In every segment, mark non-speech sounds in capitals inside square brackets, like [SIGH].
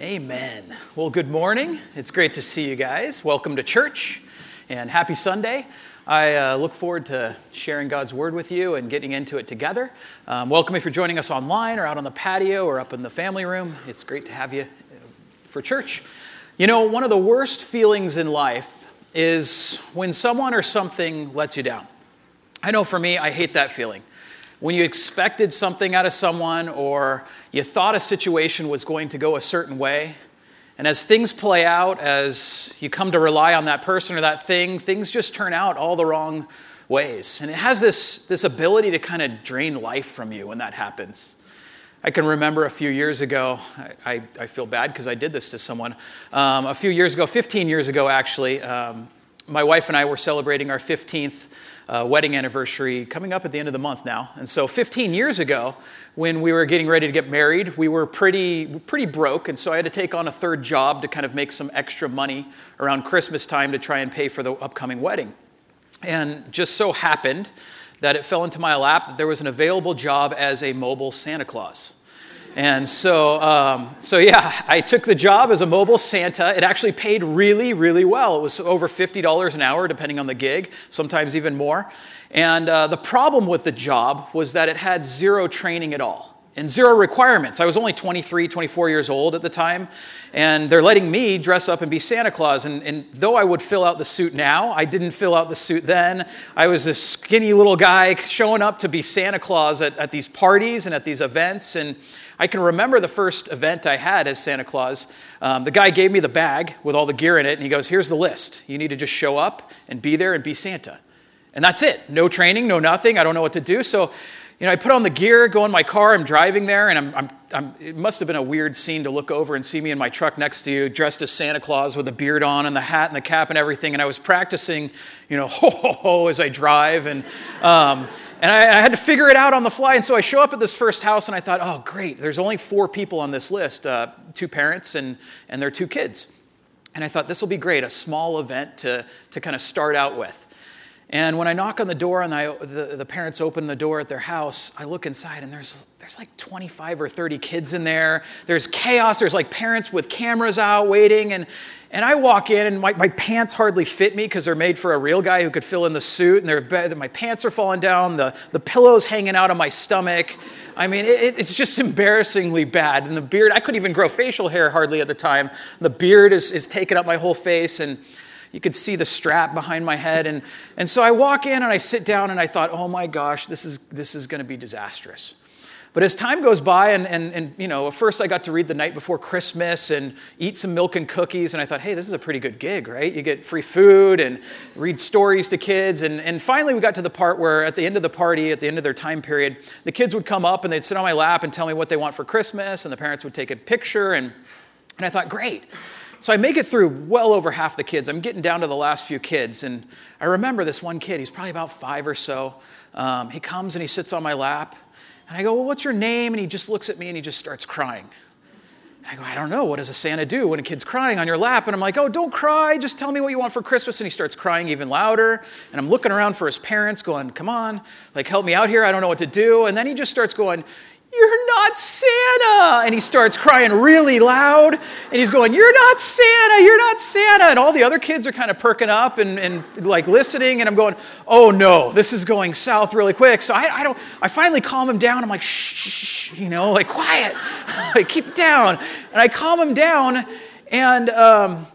Amen. Well, good morning. It's great to see you guys. Welcome to church and happy Sunday. I uh, look forward to sharing God's word with you and getting into it together. Um, welcome if you're joining us online or out on the patio or up in the family room. It's great to have you uh, for church. You know, one of the worst feelings in life is when someone or something lets you down. I know for me, I hate that feeling when you expected something out of someone or you thought a situation was going to go a certain way. And as things play out, as you come to rely on that person or that thing, things just turn out all the wrong ways. And it has this, this ability to kind of drain life from you when that happens. I can remember a few years ago, I, I, I feel bad because I did this to someone. Um, a few years ago, 15 years ago actually, um, my wife and I were celebrating our 15th uh, wedding anniversary coming up at the end of the month now. And so 15 years ago, when we were getting ready to get married, we were pretty, pretty broke. And so I had to take on a third job to kind of make some extra money around Christmas time to try and pay for the upcoming wedding. And just so happened that it fell into my lap that there was an available job as a mobile Santa Claus. And so, um, so yeah, [LAUGHS] I took the job as a mobile Santa. It actually paid really, really well. It was over $50 an hour, depending on the gig, sometimes even more. And uh, the problem with the job was that it had zero training at all and zero requirements. I was only 23, 24 years old at the time, and they're letting me dress up and be Santa Claus. And, and, though I would fill out the suit now, I didn't fill out the suit then. I was a skinny little guy showing up to be Santa Claus at, at these parties and at these events. And I can remember the first event I had as Santa Claus. Um, the guy gave me the bag with all the gear in it, and he goes, Here's the list. You need to just show up and be there and be Santa. And that's it. No training, no nothing. I don't know what to do. So, you know, I put on the gear, go in my car, I'm driving there, and I'm, I'm, I'm, it must have been a weird scene to look over and see me in my truck next to you, dressed as Santa Claus with a beard on and the hat and the cap and everything. And I was practicing, you know, [LAUGHS] ho, ho, ho, as I drive. And, um, and I, I, had to figure it out on the fly. And so I show up at this first house and I thought, oh, great, there's only four people on this list uh, two parents and, and their two kids. And I thought, this will be great, a small event to, to kind of start out with. And when I knock on the door and I, the, the parents open the door at their house, I look inside and there's, there's like 25 or 30 kids in there. There's chaos. There's like parents with cameras out waiting. And, and I walk in, and my, my pants hardly fit me because they're made for a real guy who could fill in the suit. And they're, my pants are falling down, the, the pillow's hanging out of my stomach. I mean, it, it's just embarrassingly bad. And the beard, I couldn't even grow facial hair hardly at the time. The beard is, is taking up my whole face, and you could see the strap behind my head. And, and so I walk in and I sit down, and I thought, oh my gosh, this is, this is going to be disastrous. But as time goes by, and, and, and you know, first I got to read the night before Christmas and eat some milk and cookies, and I thought, hey, this is a pretty good gig, right? You get free food and read stories to kids. And, and finally, we got to the part where at the end of the party, at the end of their time period, the kids would come up and they'd sit on my lap and tell me what they want for Christmas, and the parents would take a picture. And, and I thought, great. So I make it through well over half the kids. I'm getting down to the last few kids. And I remember this one kid, he's probably about five or so. Um, he comes and he sits on my lap. And I go, Well, what's your name? And he just looks at me and he just starts crying. And I go, I don't know. What does a Santa do when a kid's crying on your lap? And I'm like, Oh, don't cry. Just tell me what you want for Christmas. And he starts crying even louder. And I'm looking around for his parents, going, Come on, like, help me out here. I don't know what to do. And then he just starts going, you're not Santa. And he starts crying really loud. And he's going, You're not Santa. You're not Santa. And all the other kids are kind of perking up and, and like listening. And I'm going, Oh no, this is going south really quick. So I, I don't, I finally calm him down. I'm like, Shh, shh, you know, like quiet. [LAUGHS] like, keep it down. And I calm him down. And, um,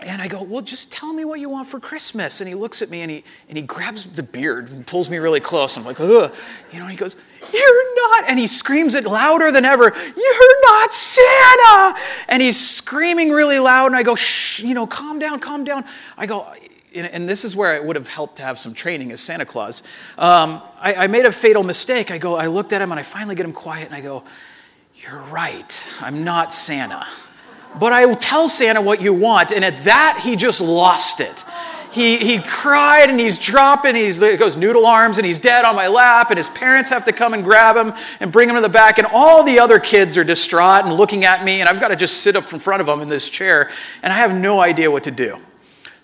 and I go, Well, just tell me what you want for Christmas. And he looks at me and he, and he grabs the beard and pulls me really close. I'm like, Ugh. You know, he goes, You're not. And he screams it louder than ever, You're not Santa. And he's screaming really loud. And I go, Shh, you know, calm down, calm down. I go, and this is where it would have helped to have some training as Santa Claus. Um, I, I made a fatal mistake. I go, I looked at him and I finally get him quiet and I go, You're right. I'm not Santa but I will tell Santa what you want. And at that, he just lost it. He, he cried and he's dropping, he's, he goes noodle arms and he's dead on my lap, and his parents have to come and grab him and bring him to the back. And all the other kids are distraught and looking at me, and I've got to just sit up in front of them in this chair, and I have no idea what to do.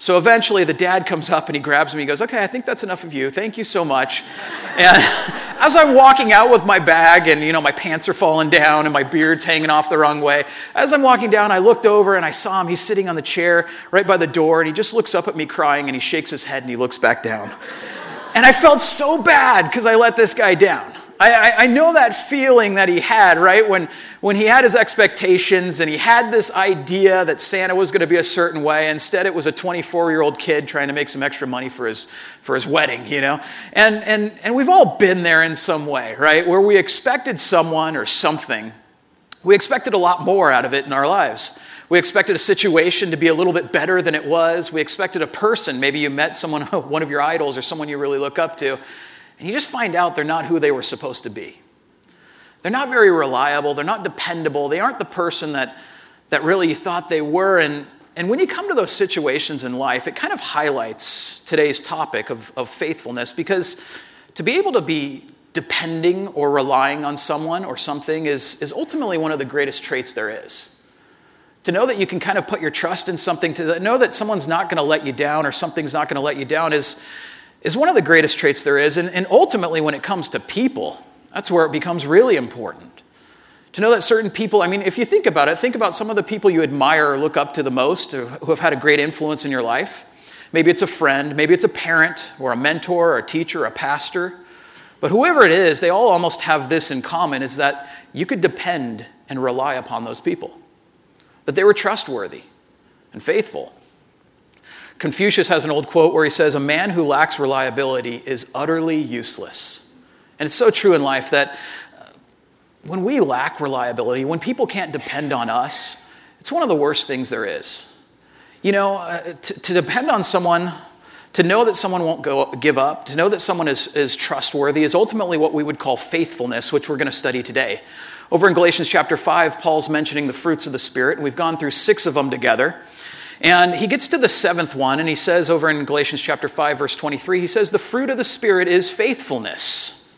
So eventually the dad comes up and he grabs me. He goes, Okay, I think that's enough of you. Thank you so much. And [LAUGHS] as I'm walking out with my bag and, you know, my pants are falling down and my beard's hanging off the wrong way, as I'm walking down, I looked over and I saw him. He's sitting on the chair right by the door and he just looks up at me crying and he shakes his head and he looks back down. And I felt so bad because I let this guy down. I, I, know that feeling that he had, right? When, when he had his expectations and he had this idea that Santa was going to be a certain way. Instead, it was a 24 year old kid trying to make some extra money for his, for his wedding, you know? And, and, and we've all been there in some way, right? Where we expected someone or something, we expected a lot more out of it in our lives. We expected a situation to be a little bit better than it was. We expected a person, maybe you met someone, [LAUGHS] one of your idols or someone you really look up to, and you just find out they're not who they were supposed to be. They're not very reliable, they're not dependable, they aren't the person that, that really you thought they were. And, and when you come to those situations in life, it kind of highlights today's topic of, of faithfulness because to be able to be depending or relying on someone or something is, is ultimately one of the greatest traits there is. To know that you can kind of put your trust in something, to know that someone's not going to let you down or something's not going to let you down is, is one of the greatest traits there is. And, and ultimately, when it comes to people, that's where it becomes really important. To know that certain people, I mean, if you think about it, think about some of the people you admire or look up to the most uh, who have had a great influence in your life. Maybe it's a friend, maybe it's a parent or a mentor or a teacher, or a pastor. But whoever it is, they all almost have this in common is that you could depend and rely upon those people. That they were trustworthy and faithful. Confucius has an old quote where he says, A man who lacks reliability is utterly useless. And it's so true in life that uh, when we lack reliability, when people can't depend on us, it's one of the worst things there is. You know, uh, to, to, depend on someone, to know that someone won't go, give up, to know that someone is, is trustworthy is ultimately what we would call faithfulness, which we're going to study today. Over in Galatians chapter 5, Paul's mentioning the fruits of the Spirit, and we've gone through six of them together. And he gets to the seventh one, and he says over in Galatians chapter 5, verse 23, he says, The fruit of the Spirit is faithfulness.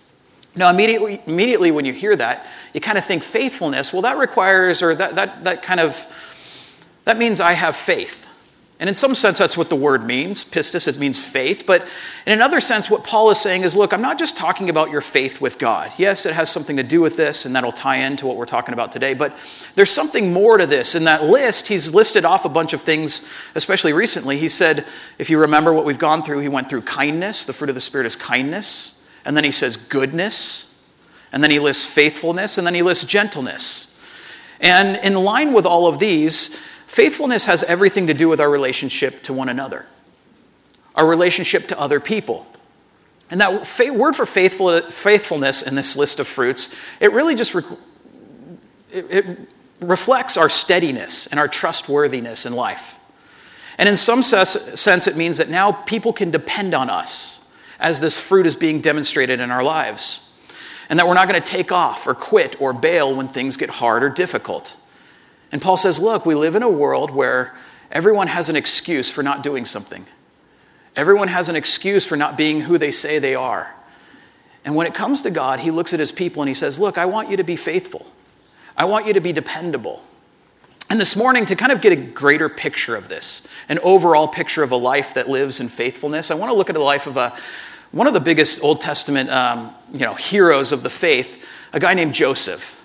Now, immediately, immediately when you hear that, you kind of think faithfulness. Well, that requires, or that, that, that kind of, that means I have faith. And in some sense, that's what the word means. Pistis, it means faith. But in another sense, what Paul is saying is look, I'm not just talking about your faith with God. Yes, it has something to do with this, and that'll tie into what we're talking about today. But there's something more to this. In that list, he's listed off a bunch of things, especially recently. He said, if you remember what we've gone through, he went through kindness. The fruit of the Spirit is kindness. And then he says goodness. And then he lists faithfulness. And then he lists gentleness. And in line with all of these, Faithfulness has everything to do with our relationship to one another, our relationship to other people. And that word for faithful, faithfulness in this list of fruits, it really just re- it, it reflects our steadiness and our trustworthiness in life. And in some sense, it means that now people can depend on us as this fruit is being demonstrated in our lives. And that we're not going to take off or quit or bail when things get hard or difficult. And Paul says, look, we live in a world where everyone has an excuse for not doing something. Everyone has an excuse for not being who they say they are. And when it comes to God, he looks at his people and he says, Look, I want you to be faithful. I want you to be dependable. And this morning, to kind of get a greater picture of this, an overall picture of a life that lives in faithfulness, I want to look at the life of a, one of the biggest Old Testament um, you know, heroes of the faith, a guy named Joseph.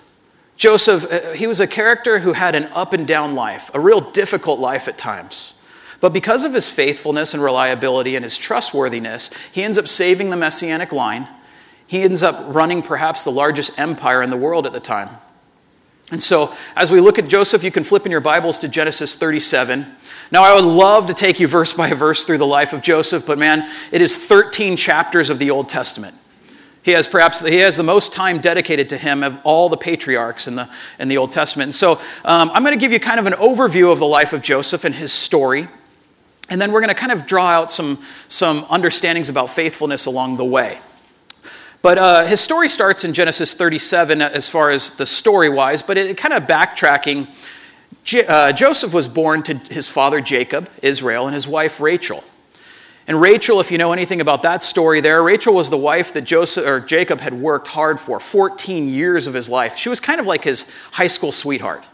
Joseph, uh, he was a character who had an up and down life, a real difficult life at times. But because of his faithfulness and reliability and his trustworthiness, he ends up saving the messianic line. He ends up running perhaps the largest empire in the world at the time. And so, as we look at Joseph, you can flip in your Bibles to Genesis 37. Now, I would love to take you verse by verse through the life of Joseph, but man, it is 13 chapters of the Old Testament. He has perhaps he has the most time dedicated to him of all the patriarchs in the, in the Old Testament. And so um, I'm going to give you kind of an overview of the life of Joseph and his story. And then we're going to kind of draw out some, some understandings about faithfulness along the way. But uh, his story starts in Genesis 37 as far as the story wise, but it, kind of backtracking. J- uh, Joseph was born to his father Jacob, Israel, and his wife Rachel. And Rachel, if you know anything about that story there, Rachel was the wife that Joseph or Jacob had worked hard for 14 years of his life. She was kind of like his high school sweetheart.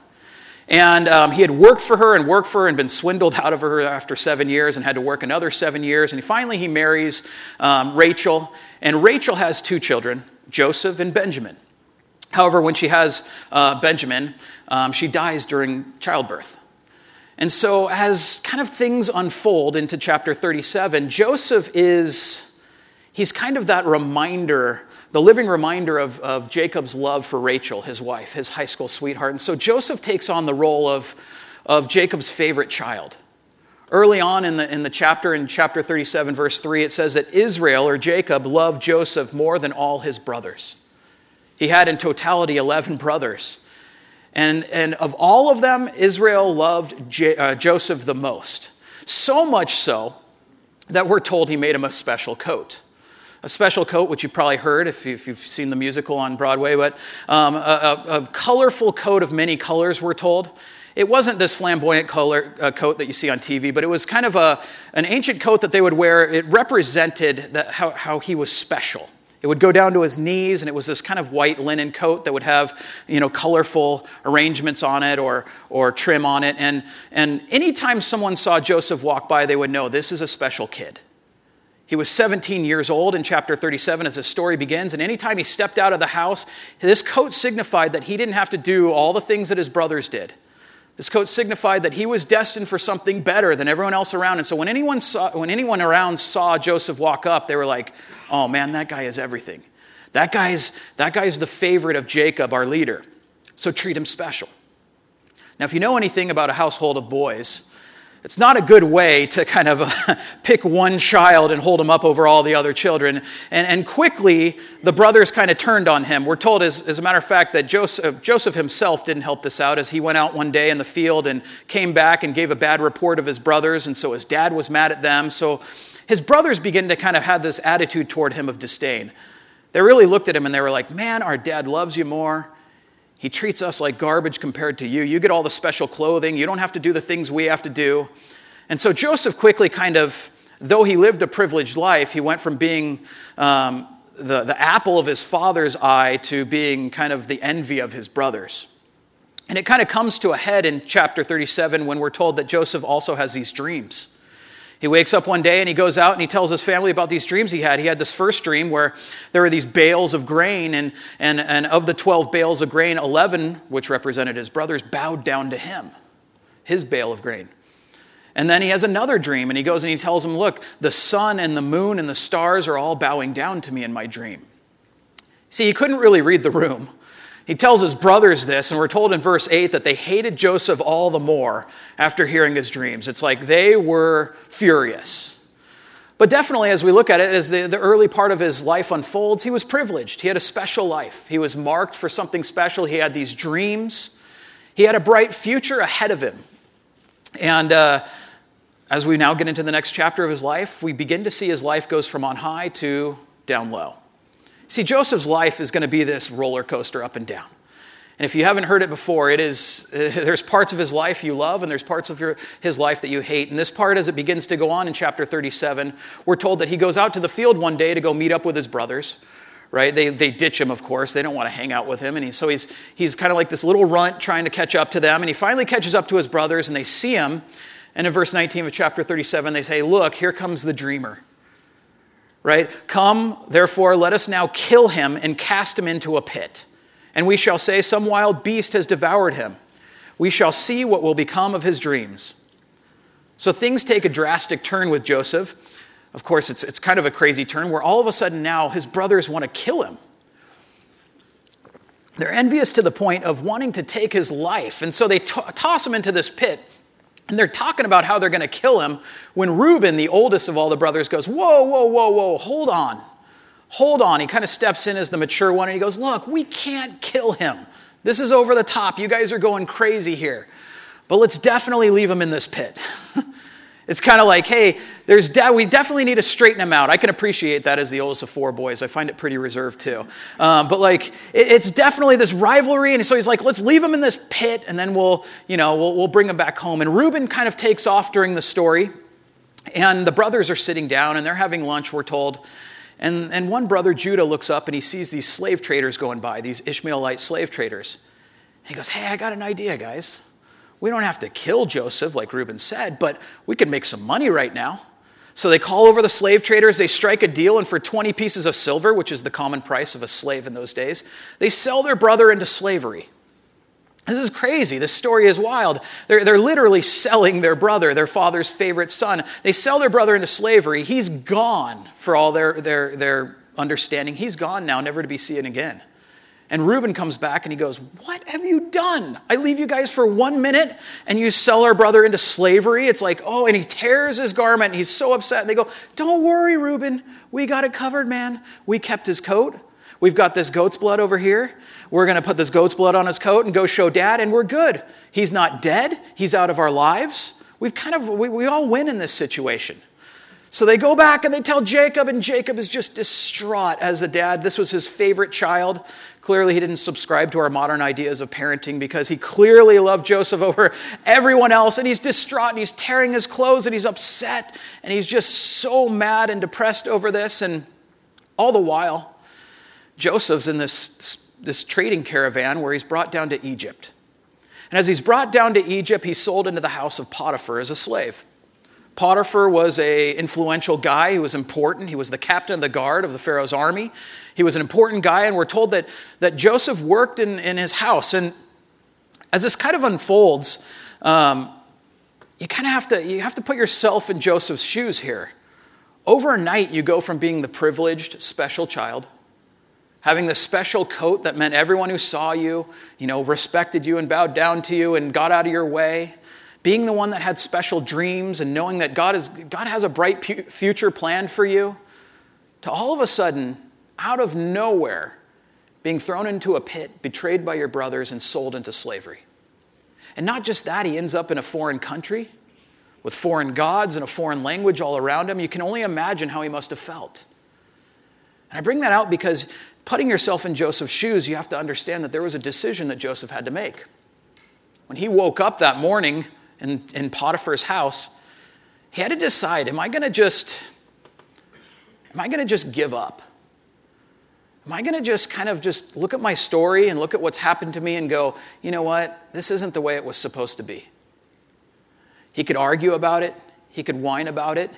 And um, he had worked for her and worked for her and been swindled [LAUGHS] out of her after seven years and had to work another seven years. And finally, he marries um, Rachel. And Rachel has two children, Joseph and Benjamin. However, when she has uh, Benjamin, um, she dies during childbirth. And so, as kind of things unfold into chapter 37, Joseph is, he's kind of that reminder, the living reminder of, of Jacob's love for Rachel, his wife, his high school sweetheart. And so, Joseph takes on the role of, of Jacob's favorite child. Early on in the, in the chapter, in chapter 37, verse 3, it says that Israel or Jacob loved Joseph more than all his brothers. He had in totality 11 brothers. And, and of all of them, Israel loved J- uh, Joseph the most. So much so that we're told he made him a special coat. A special coat, which you've probably heard if, you, have seen the musical on Broadway, but um, a, a, a, colorful coat of many colors, we're told. It wasn't this flamboyant color, uh, coat that you see on TV, but it was kind of a, an ancient coat that they would wear. It represented that, how, how he was special. It would go down to his knees, and it was this kind of white linen coat that would have, you know, colorful arrangements on it or, or trim on it. And, and anytime someone saw Joseph walk by, they would know this is a special kid. He was 17 years old in chapter 37 as the story begins, and anytime he stepped out of the house, this coat signified that he didn't have to do all the things that his brothers did. This coat signified that he was destined for something better than everyone else around. And so when anyone, saw, when anyone around saw Joseph walk up, they were like, oh man, that guy is everything. That guy's, that guy's the favorite of Jacob, our leader. So treat him special. Now, if you know anything about a household of boys, it's not a good way to kind of [LAUGHS] pick one child and hold him up over all the other children. And, and quickly, the brothers kind of turned on him. We're told, as, as a matter of fact, that Joseph, Joseph himself didn't help this out as he went out one day in the field and came back and gave a bad report of his brothers. And so his dad was mad at them. So his brothers began to kind of have this attitude toward him of disdain. They really looked at him and they were like, Man, our dad loves you more. He treats us like garbage compared to you. You get all the special clothing. You don't have to do the things we have to do. And so Joseph quickly kind of, though he lived a privileged life, he went from being um, the, the apple of his father's eye to being kind of the envy of his brothers. And it kind of comes to a head in chapter 37 when we're told that Joseph also has these dreams. He wakes up one day and he goes out and he tells his family about these dreams he had. He had this first dream where there were these bales of grain, and, and, and of the 12 bales of grain, 11, which represented his brothers, bowed down to him, his bale of grain. And then he has another dream and he goes and he tells him, Look, the sun and the moon and the stars are all bowing down to me in my dream. See, he couldn't really read the room. He tells his brothers this, and we're told in verse 8 that they hated Joseph all the more after hearing his dreams. It's like they were furious. But definitely, as we look at it, as the, the early part of his life unfolds, he was privileged. He had a special life. He was marked for something special. He had these dreams. He had a bright future ahead of him. And uh, as we now get into the next chapter of his life, we begin to see his life goes from on high to down low. See, Joseph's life is going to be this roller coaster up and down. And if you haven't heard it before, it is, [LAUGHS] there's parts of his life you love and there's parts of your, his life that you hate. And this part, as it begins to go on in chapter 37, we're told that he goes out to the field one day to go meet up with his brothers, right? They, they ditch him, of course. They don't want to hang out with him. And he, so he's, he's kind of like this little runt trying to catch up to them. And he finally catches up to his brothers and they see him. And in verse 19 of chapter 37, they say, Look, here comes the dreamer right? Come, therefore, let us now kill him and cast him into a pit. And we shall say, Some wild beast has devoured him. We shall see what will become of his dreams. So things take a drastic turn with Joseph. Of course, it's, it's kind of a crazy turn where all of a sudden now his brothers want to kill him. They're envious to the point of wanting to take his life. And so they toss him into this pit and they're talking about how they're going to kill him when Reuben, the oldest of all the brothers, goes, Whoa, whoa, whoa, whoa, hold on. Hold on. He kind of steps in as the mature one and he goes, Look, we can't kill him. This is over the top. You guys are going crazy here. But let's definitely leave him in this pit. [LAUGHS] It's kind of like, hey, there's de- we definitely need to straighten him out. I can appreciate that as the oldest of four boys. I find it pretty reserved too. Um, but like, it, it's definitely this rivalry, and so he's like, let's leave him in this pit, and then we'll, you know, we'll, we'll bring him back home. And Reuben kind of takes off during the story, and the brothers are sitting down and they're having lunch. We're told. And, and one brother, Judah, looks up and he sees these slave traders going by, these Ishmaelite slave traders. And he goes, Hey, I got an idea, guys. We don't have to kill Joseph, like Reuben said, but we could make some money right now. So they call over the slave traders, they strike a deal, and for 20 pieces of silver, which is the common price of a slave in those days, they sell their brother into slavery. This is crazy. This story is wild. They're, they're literally selling their brother, their father's favorite son. They sell their brother into slavery. He's gone for all their, their, their understanding. He's gone now, never to be seen again. And Reuben comes back and he goes, What have you done? I leave you guys for one minute and you sell our brother into slavery. It's like, oh, and he tears his garment he's so upset. And they go, Don't worry, Reuben. We got it covered, man. We kept his coat. We've got this goat's blood over here. We're going to put this goat's blood on his coat and go show dad, and we're good. He's not dead. He's out of our lives. We've kind of, we, we all win in this situation. So they go back and they tell Jacob, and Jacob is just distraught as a dad. This was his favorite child. Clearly, he didn't subscribe to our modern ideas of parenting because he clearly loved Joseph [LAUGHS] over everyone else. And he's distraught and he's tearing his clothes and he's upset and he's just so mad and depressed over this. And all the while, Joseph's in this, this trading caravan where he's brought down to Egypt. And as he's brought down to Egypt, he's sold into the house of Potiphar as a slave. Potiphar was a influential guy. He was important. He was the captain of the guard of the Pharaoh's army. He was an important guy, and we're told that, that Joseph worked in, in his house. And as this kind of unfolds, um, you kind of have to, you have to put yourself in Joseph's shoes here. Overnight, you go from being the privileged, special child, having the special coat that meant everyone who saw you, you know, respected you and bowed down to you and got out of your way, being the one that had special dreams and knowing that God, is, God has a bright future planned for you, to all of a sudden, out of nowhere, being thrown into a pit, betrayed by your brothers, and sold into slavery. And not just that, he ends up in a foreign country with foreign gods and a foreign language all around him. You can only imagine how he must have felt. And I bring that out because putting yourself in Joseph's shoes, you have to understand that there was a decision that Joseph had to make. When he woke up that morning, in, in Potiphar's house, he had to decide am I going to just am I going to just give up? Am I going to just kind of just look at my story and look at what's happened to me and go, you know what? This isn't the way it was supposed to be. He could argue about it, he could whine about it,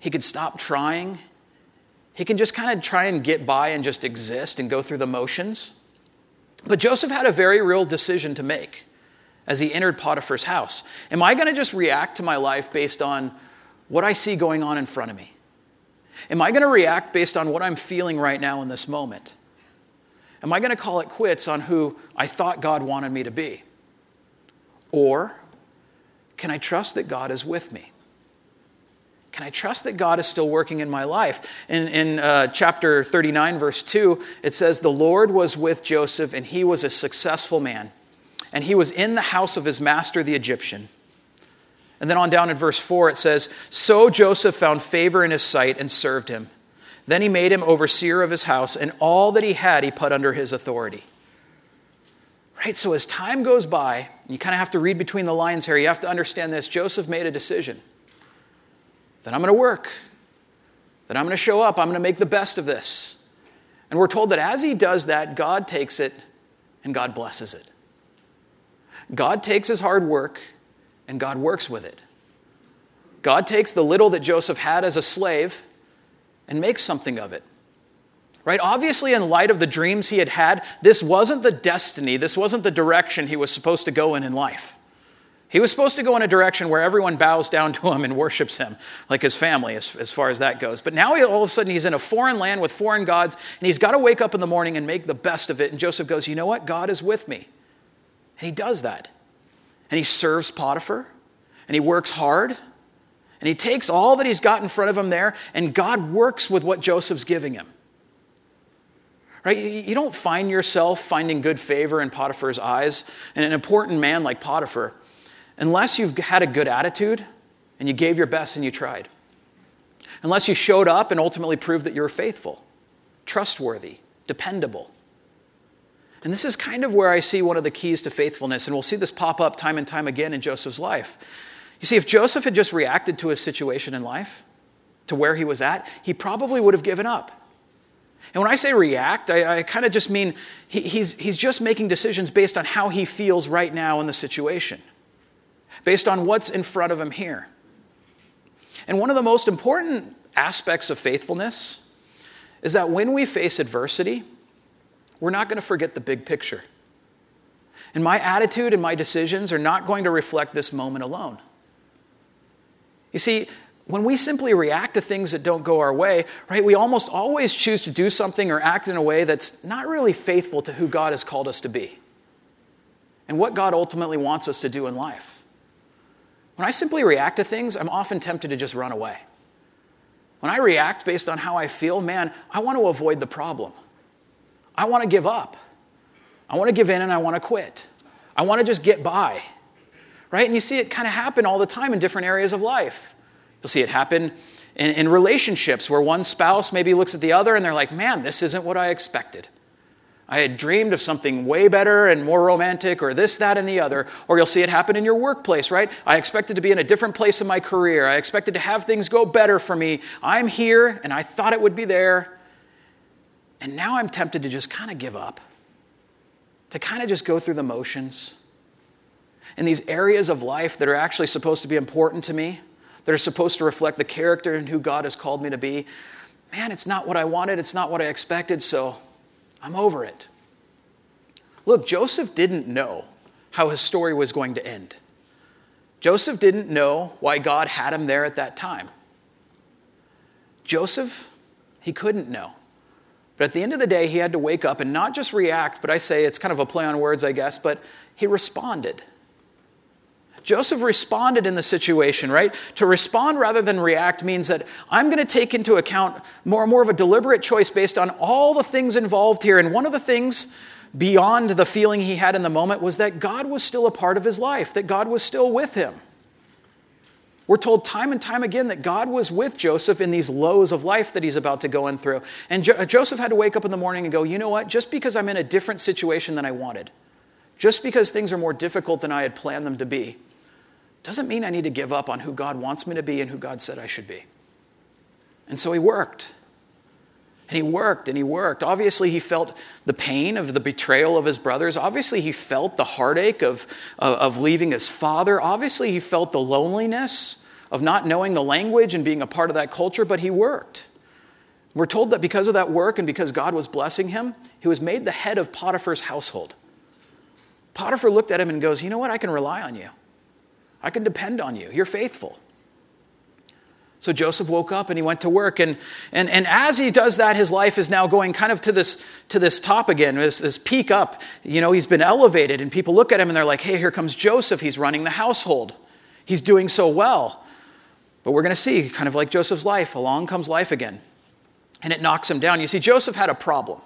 he could stop trying. He can just kind of try and get by and just exist and go through the motions. But Joseph had a very real decision to make as he entered Potiphar's house? Am I going to just react to my life based on what I see going on in front of me? Am I going to react based on what I'm feeling right now in this moment? Am I going to call it quits on who I thought God wanted me to be? Or can I trust that God is with me? Can I trust that God is still working in my life? In, in uh, chapter 39, verse 2, it says, The Lord was with Joseph, and he was a successful man and he was in the house of his master the Egyptian. And then on down in verse 4, it says, So Joseph found favor in his sight and served him. Then he made him overseer of his house, and all that he had he put under his authority. Right? So as time goes by, you kind of have to read between the lines here. You have to understand this. Joseph made a decision that I'm going to work, that I'm going to show up, I'm going to make the best of this. And we're told that as he does that, God takes it and God blesses it. God takes his hard work and God works with it. God takes the little that Joseph had as a slave and makes something of it. Right? Obviously, in light of the dreams he had had, this wasn't the destiny, this wasn't the direction he was supposed to go in in life. He was supposed to go in a direction where everyone bows down to him and worships him, like his family, as, as far as that goes. But now he, all of a sudden he's in a foreign land with foreign gods, and he's got to wake up in the morning and make the best of it. And Joseph goes, You know what? God is with me. And he does that. And he serves Potiphar, and he works hard, and he takes all that he's got in front of him there, and God works with what Joseph's giving him. Right? You don't find yourself finding good favor in Potiphar's eyes, and an important man like Potiphar, unless you've had a good attitude and you gave your best and you tried. Unless you showed up and ultimately proved that you were faithful, trustworthy, dependable. And this is kind of where I see one of the keys to faithfulness, and we'll see this pop up time and time again in Joseph's life. You see, if Joseph had just reacted to his situation in life, to where he was at, he probably would have given up. And when I say react, I, I kind of just mean he, he's, he's just making decisions based on how he feels right now in the situation, based on what's in front of him here. And one of the most important aspects of faithfulness is that when we face adversity, we're not going to forget the big picture. And my attitude and my decisions are not going to reflect this moment alone. You see, when we simply react to things that don't go our way, right, we almost always choose to do something or act in a way that's not really faithful to who God has called us to be and what God ultimately wants us to do in life. When I simply react to things, I'm often tempted to just run away. When I react based on how I feel, man, I want to avoid the problem. I want to give up. I want to give in and I want to quit. I want to just get by. Right? And you see it kind of happen all the time in different areas of life. You'll see it happen in, in, relationships where one spouse maybe looks at the other and they're like, man, this isn't what I expected. I had dreamed of something way better and more romantic, or this, that, and the other. Or you'll see it happen in your workplace, right? I expected to be in a different place in my career. I expected to have things go better for me. I'm here, and I thought it would be there. And now I'm tempted to just kind of give up, to kind of just go through the motions. In these areas of life that are actually supposed to be important to me, that are supposed to reflect the character and who God has called me to be, man, it's not what I wanted, it's not what I expected, so I'm over it. Look, Joseph didn't know how his story was going to end. Joseph didn't know why God had him there at that time. Joseph, he couldn't know. But at the end of the day, he had to wake up and not just react, but I say it's kind of a play on words, I guess, but he responded. Joseph responded in the situation, right? To respond rather than react means that I'm going to take into account more and more of a deliberate choice based on all the things involved here. And one of the things beyond the feeling he had in the moment was that God was still a part of his life, that God was still with him. We're told time and time again that God was with Joseph in these lows of life that he's about to go in through. And jo- Joseph had to wake up in the morning and go, you know what? Just because I'm in a different situation than I wanted, just because things are more difficult than I had planned them to be, doesn't mean I need to give up on who God wants me to be and who God said I should be. And so he worked. And he worked and he worked. Obviously, he felt the pain of the betrayal of his brothers. Obviously, he felt the heartache of, of, of, leaving his father. Obviously, he felt the loneliness of not knowing the language and being a part of that culture, but he worked. We're told that because of that work and because God was blessing him, he was made the head of Potiphar's household. Potiphar looked at him and goes, You know what? I can rely on you. I can depend on you. You're faithful. So Joseph woke up and he went to work. And, and, and as he does that, his life is now going kind of to this, to this top again, this, this peak up. You know, he's been elevated, and people look at him and they're like, hey, here comes Joseph. He's running the household. He's doing so well. But we're going to see, kind of like Joseph's life, along comes life again. And it knocks him down. You see, Joseph had a problem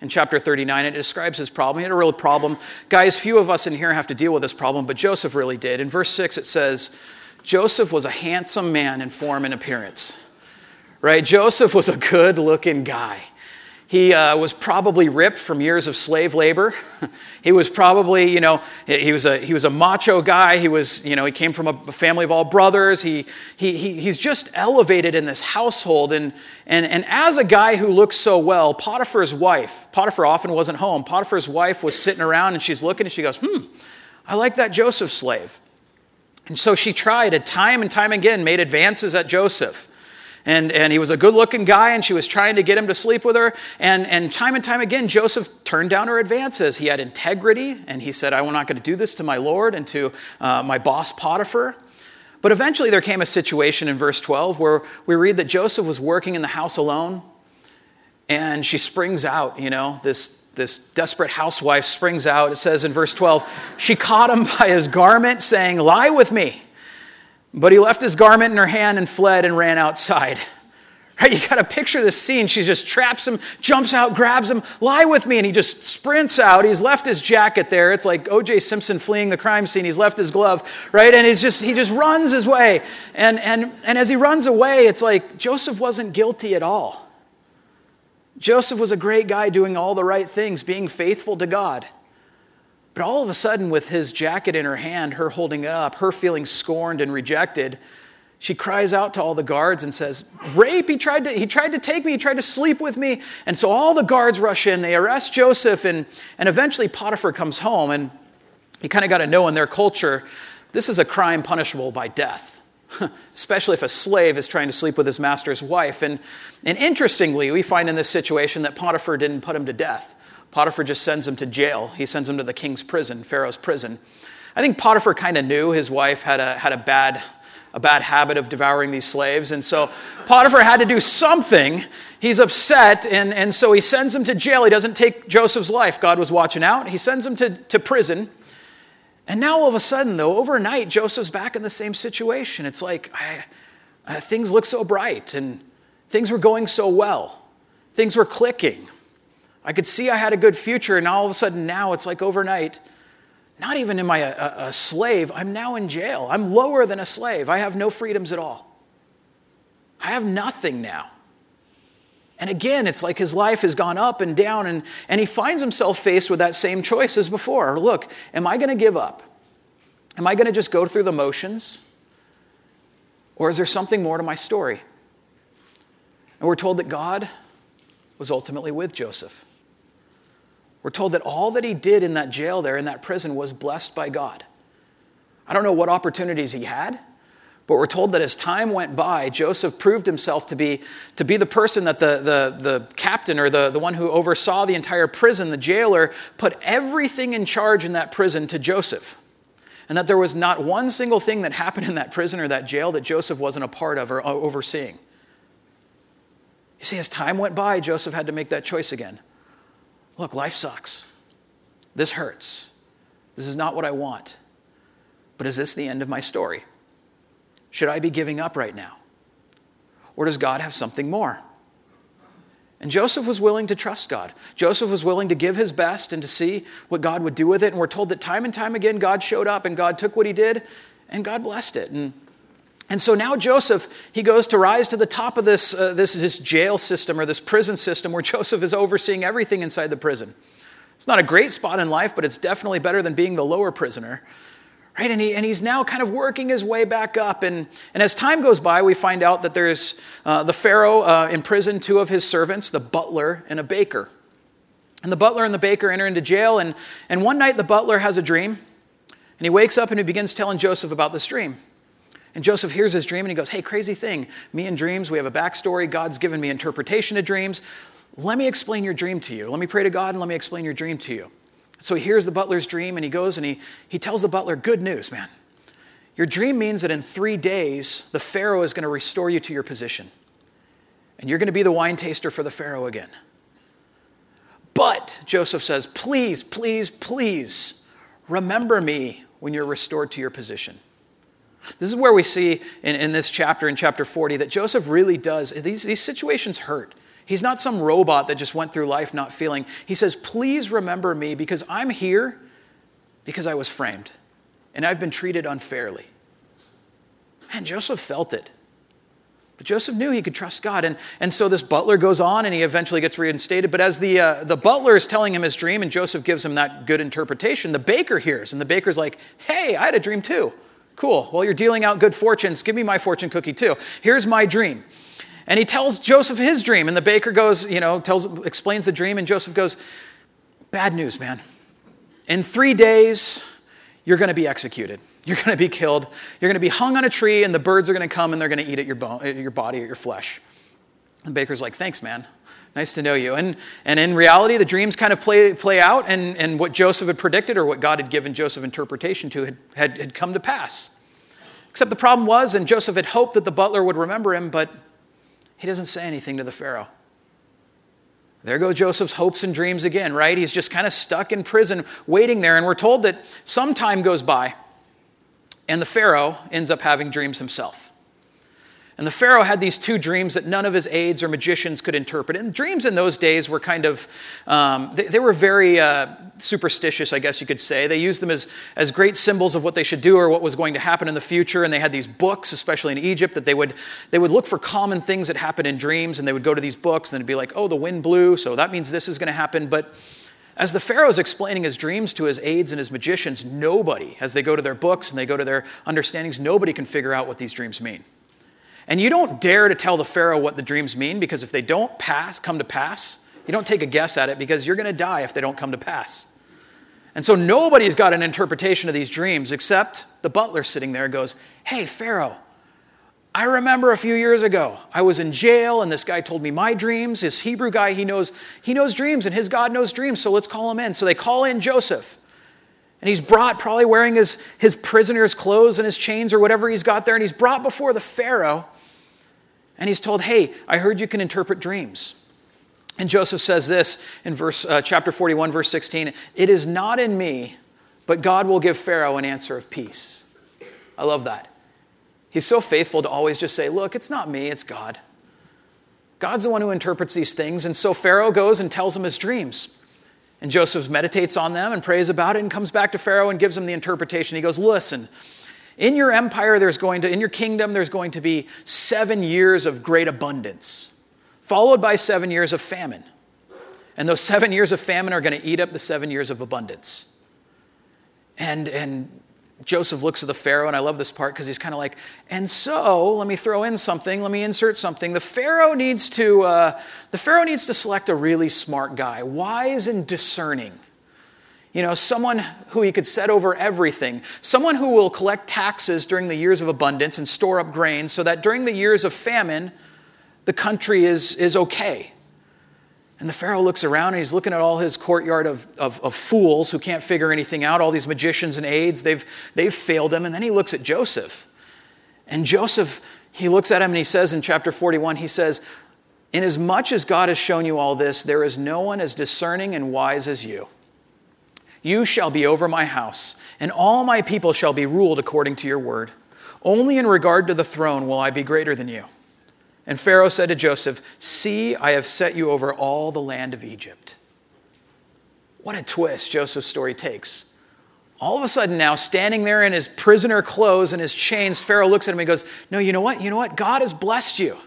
in chapter 39. It describes his problem. He had a real problem. Guys, few of us in here have to deal with this problem, but Joseph really did. In verse 6, it says, Joseph was a handsome man in form and appearance. Right? Joseph was a good looking guy. He uh, was probably ripped from years of slave labor. [LAUGHS] he was probably, you know, he was, a, he was a macho guy. He was, you know, he came from a family of all brothers. He, he, he, he's just elevated in this household. And, and, and as a guy who looks so well, Potiphar's wife, Potiphar often wasn't home. Potiphar's wife was sitting around and she's looking and she goes, hmm, I like that Joseph slave. And so she tried, and time and time again made advances at Joseph. And, and he was a good looking guy, and she was trying to get him to sleep with her. And, and time and time again, Joseph turned down her advances. He had integrity, and he said, I'm not going to do this to my Lord and to uh, my boss Potiphar. But eventually, there came a situation in verse 12 where we read that Joseph was working in the house alone, and she springs out, you know, this, this desperate housewife springs out. It says in verse 12, she caught him by his garment, saying, Lie with me. But he left his garment in her hand and fled and ran outside. [LAUGHS] Right? You got to picture this scene. She just traps him, jumps out, grabs him, lie with me, and he just sprints out. He's left his jacket there. It's like O.J. Simpson fleeing the crime scene. He's left his glove, right? And he's just he just runs his way. And and and as he runs away, it's like Joseph wasn't guilty at all. Joseph was a great guy doing all the right things, being faithful to God. But all of a sudden, with his jacket in her hand, her holding it up, her feeling scorned and rejected, she cries out to all the guards and says, Rape, he tried, to, he tried to take me, he tried to sleep with me. And so all the guards rush in, they arrest Joseph, and, and eventually Potiphar comes home. And you kind of got to know in their culture, this is a crime punishable by death, [LAUGHS] especially if a slave is trying to sleep with his master's wife. And, and interestingly, we find in this situation that Potiphar didn't put him to death. Potiphar just sends him to jail, he sends him to the king's prison, Pharaoh's prison. I think Potiphar kind of knew his wife had a, had a bad a bad habit of devouring these slaves. And so Potiphar had to do something. He's upset, and, and so he sends him to jail. He doesn't take Joseph's life. God was watching out. He sends him to, to prison. And now all of a sudden, though, overnight, Joseph's back in the same situation. It's like I, things look so bright, and things were going so well. Things were clicking. I could see I had a good future, and all of a sudden now it's like overnight, not even am I a, a, slave, I'm now in jail. I'm lower than a slave. I have no freedoms at all. I have nothing now. And again, it's like his life has gone up and down, and, and he finds himself faced with that same choice as before. Look, am I going to give up? Am I going to just go through the motions? Or is there something more to my story? And we're told that God was ultimately with Joseph. We're told that all that he did in that jail there, in that prison, was blessed by God. I don't know what opportunities he had, but we're told that as time went by, Joseph proved himself to be, to be the person that the, the, the captain or the, the one who oversaw the entire prison, the jailer, put everything in charge in that prison to Joseph. And that there was not one single thing that happened in that prison or that jail that Joseph wasn't a part of or overseeing. You see, as time went by, Joseph had to make that choice again. Look, life sucks. This hurts. This is not what I want. But is this the end of my story? Should I be giving up right now? Or does God have something more? And Joseph was willing to trust God. Joseph was willing to give his best and to see what God would do with it. And we're told that time and time again, God showed up and God took what he did and God blessed it. And, and so now Joseph, he goes to rise to the top of this, uh, this, this jail system or this prison system where [LAUGHS] Joseph is overseeing everything inside the prison. It's not a great spot in life, but it's definitely better than being the lower prisoner. Right? And, he, and he's now kind of working his way back up. And, and as time goes by, we find out that there's uh, the Pharaoh uh, imprisoned two of his servants, the butler and a baker. And the butler and the baker enter into jail. And, and one night, the butler has a dream. And he wakes up and he begins telling Joseph about this dream. And Joseph hears his dream and he goes, Hey, crazy thing. Me and dreams, we have a backstory. God's given me interpretation of dreams. Let me explain your dream to you. Let me pray to God and let me explain your dream to you. So he hears the butler's dream and he goes and he, he tells the butler, Good news, man. Your dream means that in three days, the Pharaoh is going to restore you to your position. And you're going to be the wine taster for the Pharaoh again. But, Joseph says, please, please, please remember me when you're restored to your position. This is where we see in, in this chapter, in chapter 40, that Joseph really does, these, these situations hurt. He's not some robot that just went through life not feeling. He says, Please remember me because I'm here because I was framed and I've been treated unfairly. And Joseph felt it. But Joseph knew he could trust God. And, and so this butler goes on and he eventually gets reinstated. But as the, uh, the butler is telling him his dream and Joseph gives him that good interpretation, the baker hears. And the baker's like, Hey, I had a dream too. Cool. Well, you're dealing out good fortunes. Give me my fortune cookie too. Here's my dream. And he tells Joseph his dream. And the baker goes, you know, tells, explains the dream. And Joseph goes, Bad news, man. In three days, you're going to be executed. You're going to be killed. You're going to be hung on a tree, and the birds are going to come and they're going to eat at your, bone, at your body, at your flesh. The baker's like, Thanks, man. Nice to know you. And, and in reality, the dreams kind of play, play out, and, and what Joseph had predicted or what God had given Joseph interpretation to had, had, had come to pass. Except the problem was, and Joseph had hoped that the butler would remember him, but he doesn't say anything to the Pharaoh. There go Joseph's hopes and dreams again, right? He's just kind of stuck in prison, waiting there. And we're told that some time goes by, and the Pharaoh ends up having dreams himself. And the Pharaoh had these two dreams that none of his aides or magicians could interpret. And dreams in those days were kind of, um, they, they, were very uh, superstitious, I guess you could say. They used them as, as great symbols of what they should do or what was going to happen in the future. And they had these books, especially in Egypt, that they would, they would look for common things that happen in dreams. And they would go to these books and it'd be like, oh, the wind blew, so that means this is going to happen. But as the Pharaoh is explaining his dreams to his aides and his magicians, nobody, as they go to their books and they go to their understandings, nobody can figure out what these dreams mean. And you don't dare to tell the Pharaoh what the dreams mean because if they don't pass, come to pass, you don't take a guess at it because you're going to die if they don't come to pass. And so nobody's got an interpretation of these dreams except the butler sitting there goes, Hey, Pharaoh, I remember a few years ago, I was in jail and this guy told me my dreams. This Hebrew guy, he knows, he knows dreams and his God knows dreams, so let's call him in. So they call in Joseph. And he's brought, probably wearing his, his prisoner's clothes and his chains or whatever he's got there, and he's brought before the Pharaoh. And he's told, Hey, I heard you can interpret dreams. And Joseph says this in verse, uh, chapter 41, verse 16 It is not in me, but God will give Pharaoh an answer of peace. I love that. He's so faithful to always just say, Look, it's not me, it's God. God's the one who interprets these things. And so Pharaoh goes and tells him his dreams. And Joseph meditates on them and prays about it and comes back to Pharaoh and gives him the interpretation. He goes, Listen, in your empire, there's going to, in your kingdom, there's going to be seven years of great abundance, followed by seven years of famine. And those seven years of famine are going to eat up the seven years of abundance. And, and Joseph looks at the Pharaoh, and I love this part because he's kind of like, and so let me throw in something, let me insert something. The Pharaoh needs to, uh, the Pharaoh needs to select a really smart guy, wise and discerning. You know, someone who he could set over everything. Someone who will collect taxes during the years of abundance and store up grain so that during the years of famine, the country is, is okay. And the Pharaoh looks around and he's looking at all his courtyard of, of, of, fools who can't figure anything out, all these magicians and aides, they've, they've failed him. And then he looks at Joseph. And Joseph, he looks at him and he says in chapter 41, he says, Inasmuch as God has shown you all this, there is no one as discerning and wise as you. You shall be over my house, and all my people shall be ruled according to your word. Only in regard to the throne will I be greater than you. And Pharaoh said to Joseph, See, I have set you over all the land of Egypt. What a twist Joseph's story takes. All of a sudden, now, standing there in his prisoner clothes and his chains, Pharaoh looks at him and goes, No, you know what? You know what? God has blessed you.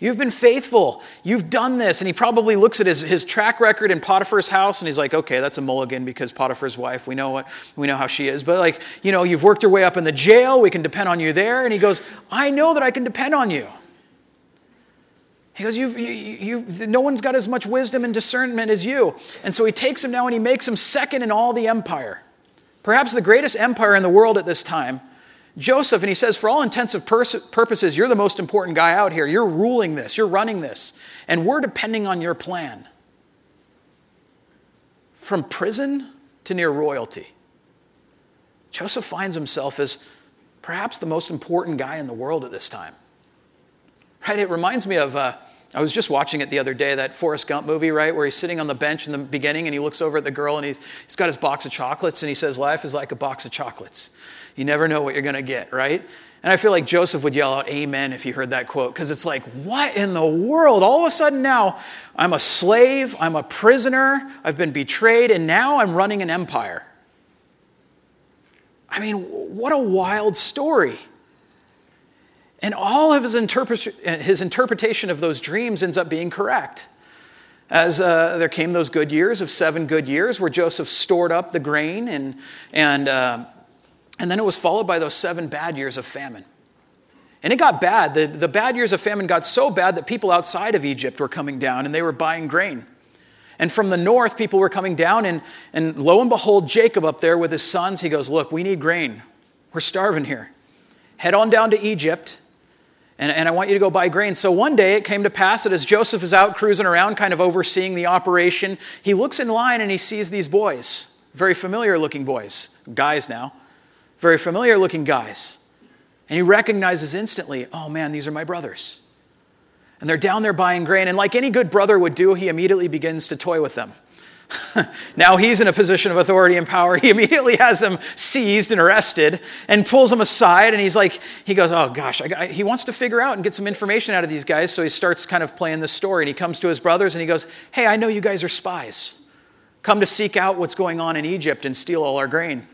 You've been faithful. You've done this. And he probably looks at his, his track record in Potiphar's house and he's like, okay, that's a mulligan because Potiphar's wife, we know what we know how she is. But like, you know, you've worked your way up in the jail, we can depend on you there. And he goes, I know that I can depend on you. He goes, you, you, you, no one's got as much wisdom and discernment as you. And so he takes him now and he makes him second in all the empire. Perhaps the greatest empire in the world at this time. Joseph, and he says, for all intents intensive purposes, you're the most important guy out here. You're ruling this, you're running this, and we're depending on your plan. From prison to near royalty, Joseph finds himself as perhaps the most important guy in the world at this time. Right? It reminds me of. Uh, I was just watching it the other day, that Forrest Gump movie, right, where he's sitting on the bench in the beginning and he looks over at the girl and he's, he's got his box of chocolates and he says, Life is like a box of chocolates. You never know what you're going to get, right? And I feel like Joseph would yell out amen if he heard that quote because it's like, what in the world? All of a sudden now, I'm a slave, I'm a prisoner, I've been betrayed, and now I'm running an empire. I mean, what a wild story. And all of his, interpre- his interpretation of those dreams ends up being correct. As uh, there came those good years of seven good years where Joseph stored up the grain and, and uh, and then it was followed by those seven bad years of famine. And it got bad. The, the bad years of famine got so bad that people outside of Egypt were coming down and they were buying grain. And from the north, people were coming down, and, and lo and behold, Jacob up there with his sons, he goes, Look, we need grain. We're starving here. Head on down to Egypt, and, and I want you to go buy grain. So one day it came to pass that as Joseph is out cruising around, kind of overseeing the operation, he looks in line and he sees these boys, very familiar looking boys, guys now very familiar looking guys. And he recognizes instantly, oh man, these are my brothers. And they're down there buying grain. And like any good brother would do, he immediately begins to toy with them. [LAUGHS] now he's in a position of authority and power. He immediately has them seized and arrested and pulls them aside. And he's like, he goes, Oh gosh, I, he wants to figure out and get some information out of these guys. So he starts kind of playing this story. And he comes to his brothers and he goes, Hey, I know you guys are spies. Come to seek out what's going on in Egypt and steal all our grain.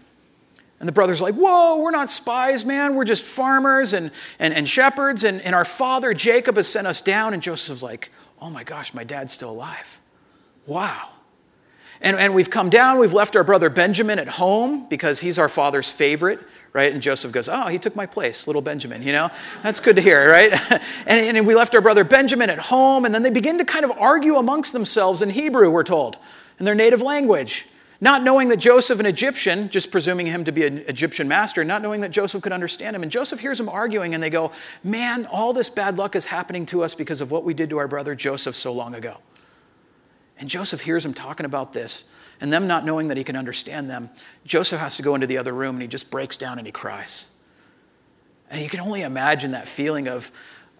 And the brothers like, Whoa, we're not spies, man. We're just farmers and, and, and shepherds. And, and our father, Jacob, has sent us down. And Joseph's like, Oh my gosh, my dad's still alive. Wow. And, and we've come down, we've left our brother Benjamin at home because he's our father's favorite, right? And Joseph goes, Oh, he took my place, little Benjamin, you know? That's good to hear, right? [LAUGHS] and, and we left our brother Benjamin at home, and then they begin to kind of argue amongst themselves in Hebrew, we're told, in their native language. Not knowing that Joseph, an Egyptian, just presuming him to be an Egyptian master, not knowing that Joseph could understand him. And Joseph hears them arguing, and they go, Man, all this bad luck is happening to us because of what we did to our brother Joseph so long ago. And Joseph hears him talking about this, and them not knowing that he can understand them. Joseph has to go into the other room, and he just breaks down and he cries. And you can only imagine that feeling of,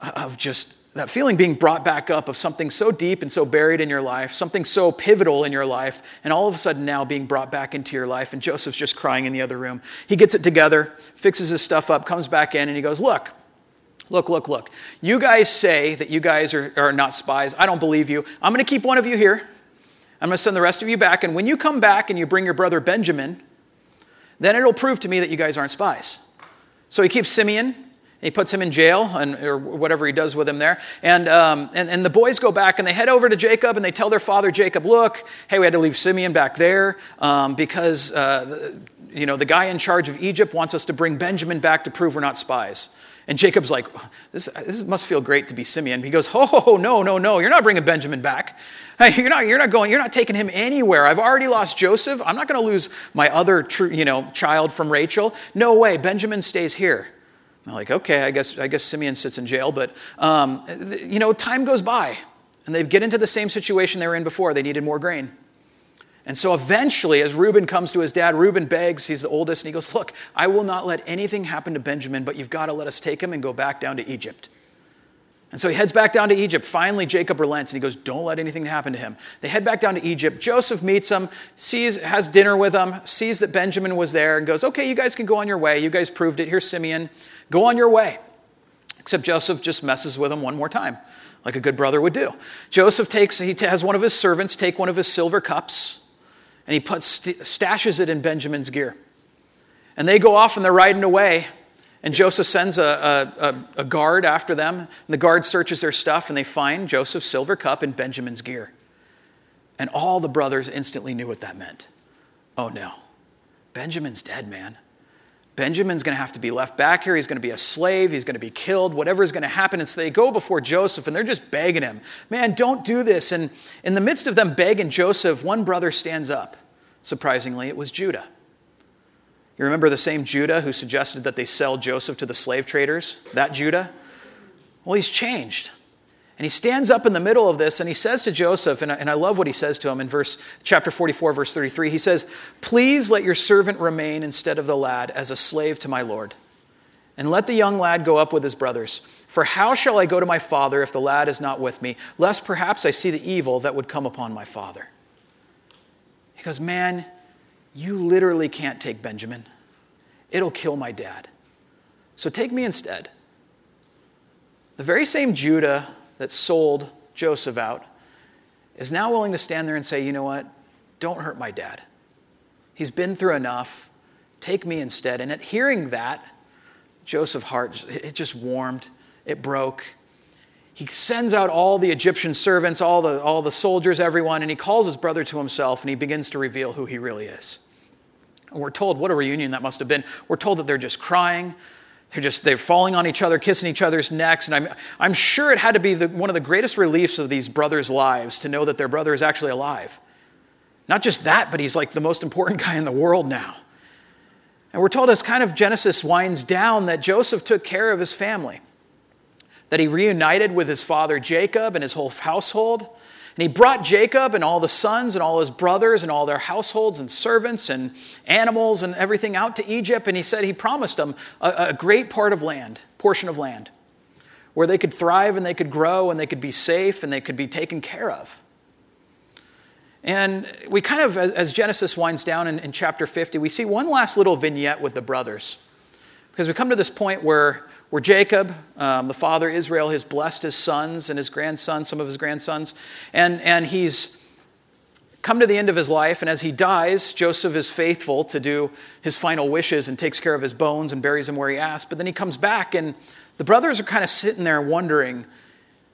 of just that feeling being brought back up of something so deep and so buried in your life, something so pivotal in your life, and all of a sudden now being brought back into your life. And Joseph's just crying in the other room. He gets it together, fixes his stuff up, comes back in, and he goes, Look, look, look, look. You guys say that you guys are, are not spies. I don't believe you. I'm going to keep one of you here. I'm going to send the rest of you back. And when you come back and you bring your brother Benjamin, then it'll prove to me that you guys aren't spies. So he keeps Simeon he puts him in jail, and, or whatever he does with him there. And, um, and, and the boys go back and they head over to Jacob and they tell their father, Jacob, look, hey, we had to leave Simeon back there um, because uh, you know, the guy in charge of Egypt wants us to bring Benjamin back to prove we're not spies. And Jacob's like, this, this must feel great to be Simeon. He goes, oh, no, no, no, you're not bringing Benjamin back. Hey, You're not, you're not going, you're not taking him anywhere. I've already lost Joseph. I'm not going to lose my other tr- you know, child from Rachel. No way, Benjamin stays here. I'm like, okay, I guess, I guess Simeon sits in jail, but, um, you know, time goes by, and they get into the same situation they were in before. They needed more grain. And so eventually, as Reuben comes to his dad, Reuben begs, he's the oldest, and he goes, Look, I will not let anything happen to Benjamin, but you've got to let us take him and go back down to Egypt. And so he heads back down to Egypt. Finally, Jacob relents and he goes, Don't let anything happen to him. They head back down to Egypt. Joseph meets him, sees, has dinner with him, sees that Benjamin was there, and goes, Okay, you guys can go on your way. You guys proved it. Here's Simeon. Go on your way. Except Joseph just messes with him one more time, like a good brother would do. Joseph takes, he has one of his servants take one of his silver cups, and he puts, stashes it in Benjamin's gear. And they go off and they're riding away. And Joseph sends a, a, a, guard after them. And the guard searches their stuff and they find Joseph's silver cup in Benjamin's gear. And all the brothers instantly knew what that meant. Oh no, Benjamin's dead, man. Benjamin's going to have to be left back here. He's going to be a slave. He's going to be killed. Whatever is going to happen. And so they go before Joseph and they're just begging him, man, don't do this. And in the midst of them begging Joseph, one brother stands up. Surprisingly, it was Judah. You remember the same Judah who suggested that they sell Joseph to the slave traders? That Judah? Well, he's changed. And he stands up in the middle of this and he says to Joseph, and I, and I love what he says to him in verse chapter 44, verse 33. He says, Please let your servant remain instead of the lad as a slave to my Lord. And let the young lad go up with his brothers. For how shall I go to my father if the lad is not with me, lest perhaps I see the evil that would come upon my father? He goes, Man, you literally can't take Benjamin. It'll kill my dad. So take me instead. The very same Judah that sold Joseph out is now willing to stand there and say, you know what? Don't hurt my dad. He's been through enough. Take me instead. And at hearing that, Joseph's heart, it just warmed, it broke. He sends out all the Egyptian servants, all the, all the soldiers, everyone, and he calls his brother to himself and he begins to reveal who he really is. And we're told what a reunion that must have been. We're told that they're just crying. They're just they're falling on each other, kissing each other's necks, and I'm I'm sure it had to be the, one of the greatest reliefs of these brothers' lives to know that their brother is actually alive. Not just that, but he's like the most important [LAUGHS] guy in the world now. And we're told as kind of Genesis winds down that Joseph took care of his family, that he reunited with his father Jacob and his whole household, and he brought Jacob and all the sons and all his brothers and all their households and servants and animals and everything out to Egypt. And he said he promised them a, a great part of land, portion of land, where they could thrive and they could grow and they could be safe and they could be taken care of. And we kind of, as Genesis winds down in, in chapter 50, we see one last little vignette with the brothers. Because we come to this point where where Jacob, um, the father Israel, has blessed his sons and his grandsons, some of his grandsons, and, and he's come to the end of his life. And as he dies, Joseph is faithful to do his final wishes and takes care of his bones and buries him where he asked. But then he comes back, and the brothers are kind of sitting there wondering,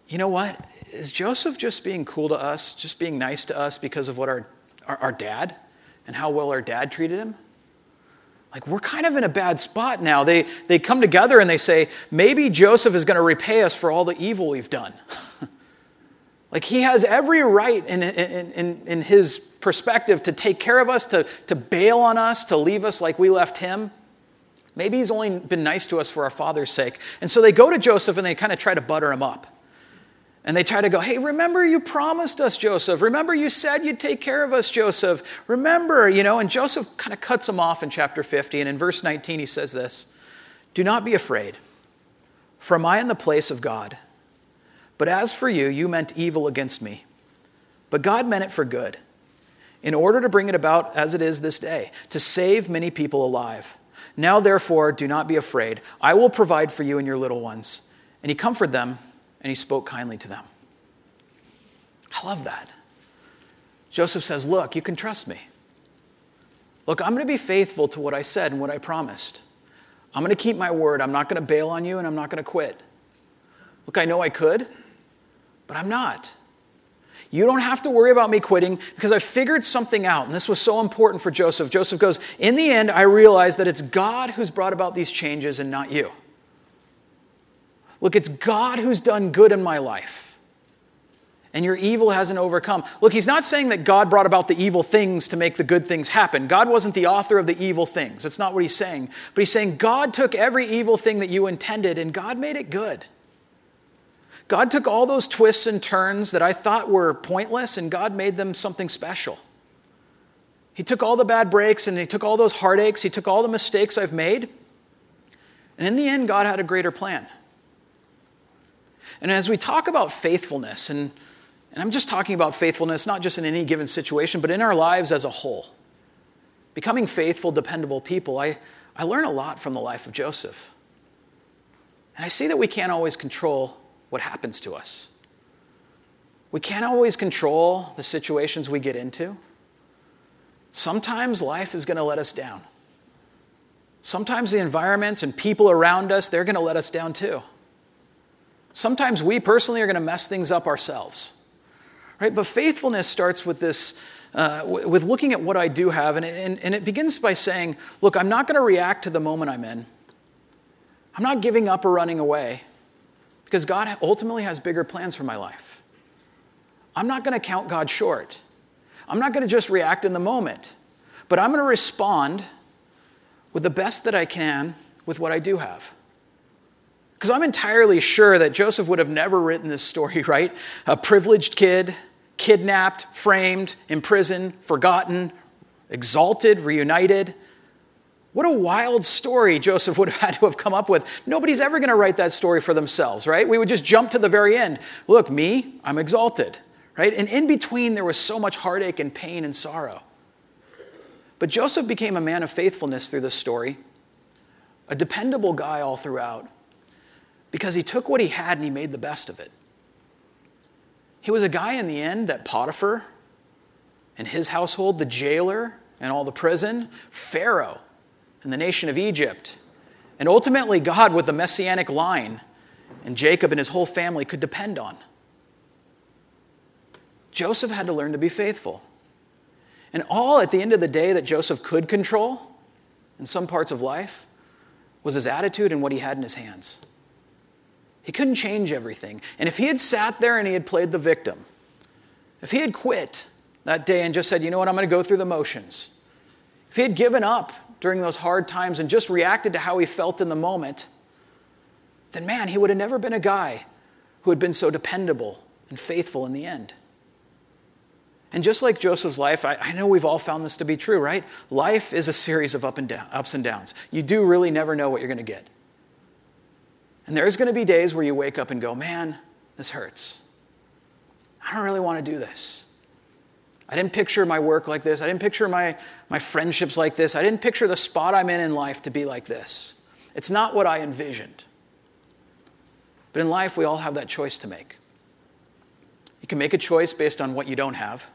you know what? Is Joseph just being cool to us, just being nice to us because of what our, our, our dad and how well our dad treated him? Like, we're kind of in a bad spot now. They, they come together and they say, maybe Joseph is going to repay us for all the evil we've done. [LAUGHS] like, he has every right in, in, in, in his perspective to take care of us, to, to bail on us, to leave us like we left him. Maybe he's only been nice to us for our father's sake. And so they go to Joseph and they kind of try to butter him up. And they try to go, hey, remember you promised us, Joseph. Remember you said you'd take care of us, Joseph. Remember, you know, and Joseph kind of cuts him off in chapter 50. And in verse 19, he says this Do not be afraid, for am I in the place of God? But as for you, you meant evil against me. But God meant it for good, in order to bring it about as it is this day, to save many people alive. Now, therefore, do not be afraid. I will provide for you and your little ones. And he comforted them and he spoke kindly to them. I love that. Joseph says, Look, you can trust me. Look, I'm going to be faithful to what I said and what I promised. I'm going to keep my word. I'm not going to bail on you and I'm not going to quit. Look, I know I could, but I'm not. You don't have to worry about me quitting because I figured something out. And this was so important for Joseph. Joseph goes, In the end, I realized that it's God who's brought about these changes and not you. Look, it's God who's done good in my life. And your evil hasn't overcome. Look, he's not saying that God brought about the evil things to make the good things happen. God wasn't the author of the evil things. That's not what he's saying. But he's saying God took every evil thing that you intended and God made it good. God took all those twists and turns that I thought were pointless and God made them something special. He took all the bad breaks and he took all those heartaches, he took all the mistakes I've made. And in the end, God had a greater plan. And as we talk about faithfulness, and, and I'm just talking about faithfulness not just in any given situation, but in our lives as a whole, becoming faithful, dependable people, I, I learn a lot from the life of Joseph. And I see that we can't always control what happens to us. We can't always control the situations we get into. Sometimes life is going to let us down. Sometimes the environments and people around us, they're going to let us down too. Sometimes we personally are going to mess things up ourselves. Right? But faithfulness starts with this, uh, with looking at what I do have, and, and, and it begins by saying, look, I'm not going to react to the moment I'm in. I'm not giving up or running away because God ultimately has bigger plans for my life. I'm not going to count God short. I'm not going to just react in the moment, but I'm going to respond with the best that I can with what I do have. Because I'm entirely sure that Joseph would have never written this story, [LAUGHS] right? A privileged kid, kidnapped, framed, imprisoned, forgotten, exalted, reunited. What a wild story Joseph would have had to have come up with. Nobody's ever going to write that story for themselves, right? We would just jump to the very end. Look, me, I'm exalted, right? And in between, there was so much heartache and pain and sorrow. But Joseph became a man of faithfulness through this story, a dependable guy all throughout because he took what he had and he made the best of it. He was a guy in the end that Potiphar and his household, the jailer and all the prison, Pharaoh and the nation of Egypt, and ultimately God with the messianic line and Jacob and his whole family could depend on. Joseph had to learn to be faithful. And all at the end of the day that Joseph could control in some parts of life was his attitude and what he had in his hands. He couldn't change everything. And if he had sat there and he had played the victim, if he had quit that day and just said, you know what, I'm going to go through the motions, if he had given up during those hard times and just reacted to how he felt in the moment, then man, he would have never been a guy who had been so dependable and faithful in the end. And just like Joseph's life, I, I, know we've all found this to be true, right? Life is a series of up and down, ups and downs. You do really never know what you're going to get. And there's going to be days where you wake up and go, man, this hurts. I don't really want to do this. I didn't picture my work like this. I didn't picture my, my friendships like this. I didn't picture the spot I'm in in life to be like this. It's not what I envisioned. But in life, we all have that choice to make. You can make a choice based on what you don't have.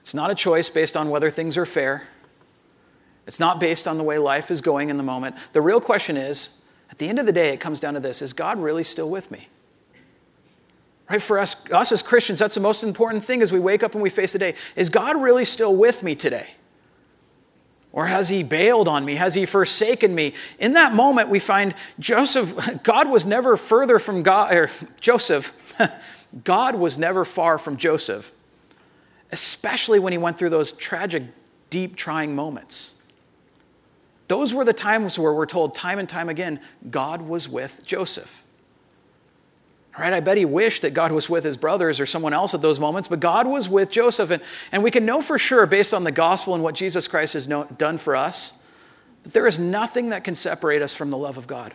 It's not a choice based on whether things are fair. It's not based on the way life is going in the moment. The real question is at the end of the day, it comes down to this Is God really still with me? Right? For us, us as Christians, that's the most important thing as we wake up and we face the day. Is God really still with me today? Or has he bailed on me? Has he forsaken me? In that moment, we find Joseph, [LAUGHS] God was never further from God, or Joseph, [LAUGHS] God was never far from Joseph, especially when he went through those tragic, deep, trying moments. Those were the times where we're told time and time again God was with Joseph. Right? I bet he wished that God was with his brothers or someone else at those moments, but God was with Joseph. And, and we can know for sure, based on the gospel and what Jesus Christ has know, done for us, that there is nothing that can separate us from the love of God.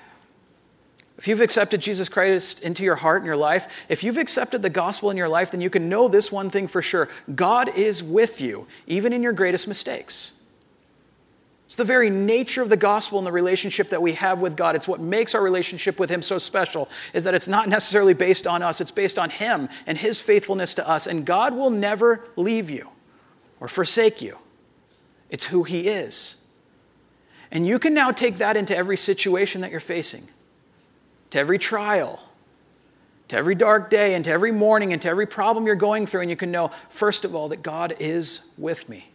If you've accepted Jesus Christ into your heart and your life, if you've accepted the gospel in your life, then you can know this one thing for sure God is with you, even in your greatest mistakes. It's the very nature of the gospel and the relationship that we have with God. It's what makes our relationship with Him so special, is that it's not necessarily based on us, it's based on Him and His faithfulness to us. And God will never leave you or forsake you. It's who He is. And you can now take that into every situation that you're facing, to every trial, to every dark day, and to every morning, and to every problem you're going through. And you can know, first of all, that God is with me.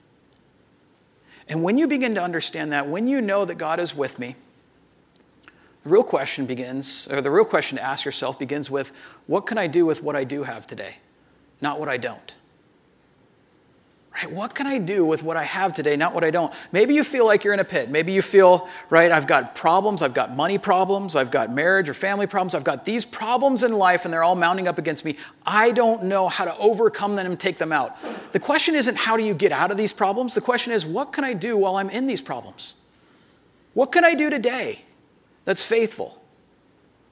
And when you begin to understand that, when you know that God is with me, the real question begins, or the real question to ask yourself begins with what can I do with what I do have today, not what I don't? Right? What can I do with what I have today, not what I don't? Maybe you feel like you're in a pit. Maybe you feel, right, I've got problems, I've got money problems, I've got marriage or family problems, I've got these problems in life and they're all mounting up against me. I don't know how to overcome them and take them out. The question isn't how do you get out of these problems? The question is what can I do while I'm in these problems? What can I do today that's faithful?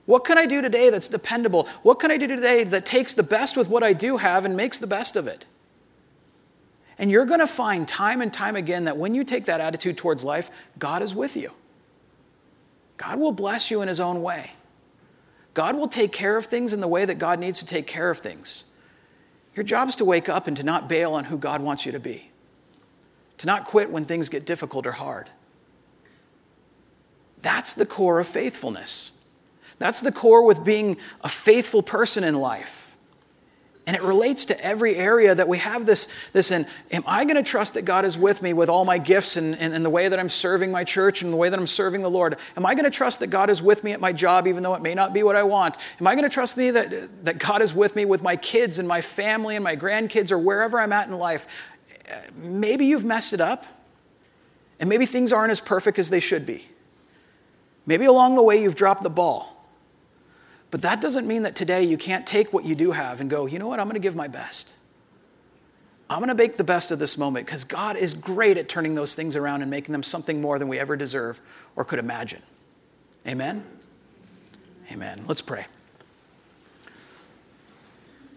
What can I do today that's dependable? What can I do today that takes the best with what I do have and makes the best of it? And you're going to find time and time again that when you take that attitude towards life, God is with you. God will bless you in His own way. God will take care of things in the way that God needs to take care of things. Your job is to wake up and to not bail on who God wants you to be, to not quit when things get difficult or hard. That's the core of faithfulness. That's the core with being a faithful person in life. And it relates to every area that we have this, this in. Am I going to trust that God is with me with all my gifts and, and, and the way that I'm serving my church and the way that I'm serving the Lord? Am I going to trust that God is with me at my job, even though it may not be what I want? Am I going to trust me that, that God is with me with my kids and my family and my grandkids or wherever I'm at in life? Maybe you've messed it up, and maybe things aren't as perfect as they should be. Maybe along the way you've dropped the ball. But that doesn't mean that today you can't take what you do have and go, you know what, I'm going to give my best. I'm going to make the best of this moment because God is great at turning those things around and making them something more than we ever deserve or could imagine. Amen? Amen. Let's pray.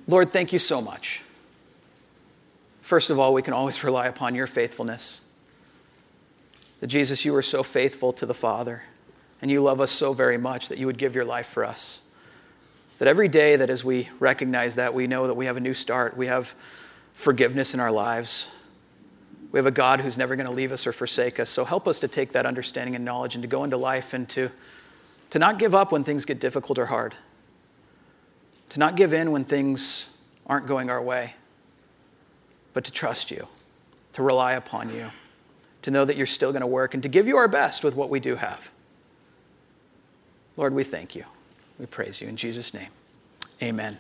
Lord, thank you so much. First of all, we can always [LAUGHS] rely upon your faithfulness. That Jesus, you were so faithful to the Father, and you love us so very much that you would give your life for us. That every day that as we recognize that, we know that we have a new start. We have forgiveness in our lives. We have a God who's never going to leave us or forsake us. So help us to take that understanding and knowledge and to go into life and to, to not give up when things get difficult or hard. To not give in when things aren't going our way, but to trust you, to rely upon you, to know that you're still going to work, and to give you our best with what we do have. Lord, we thank you. We praise you in Jesus' name. Amen.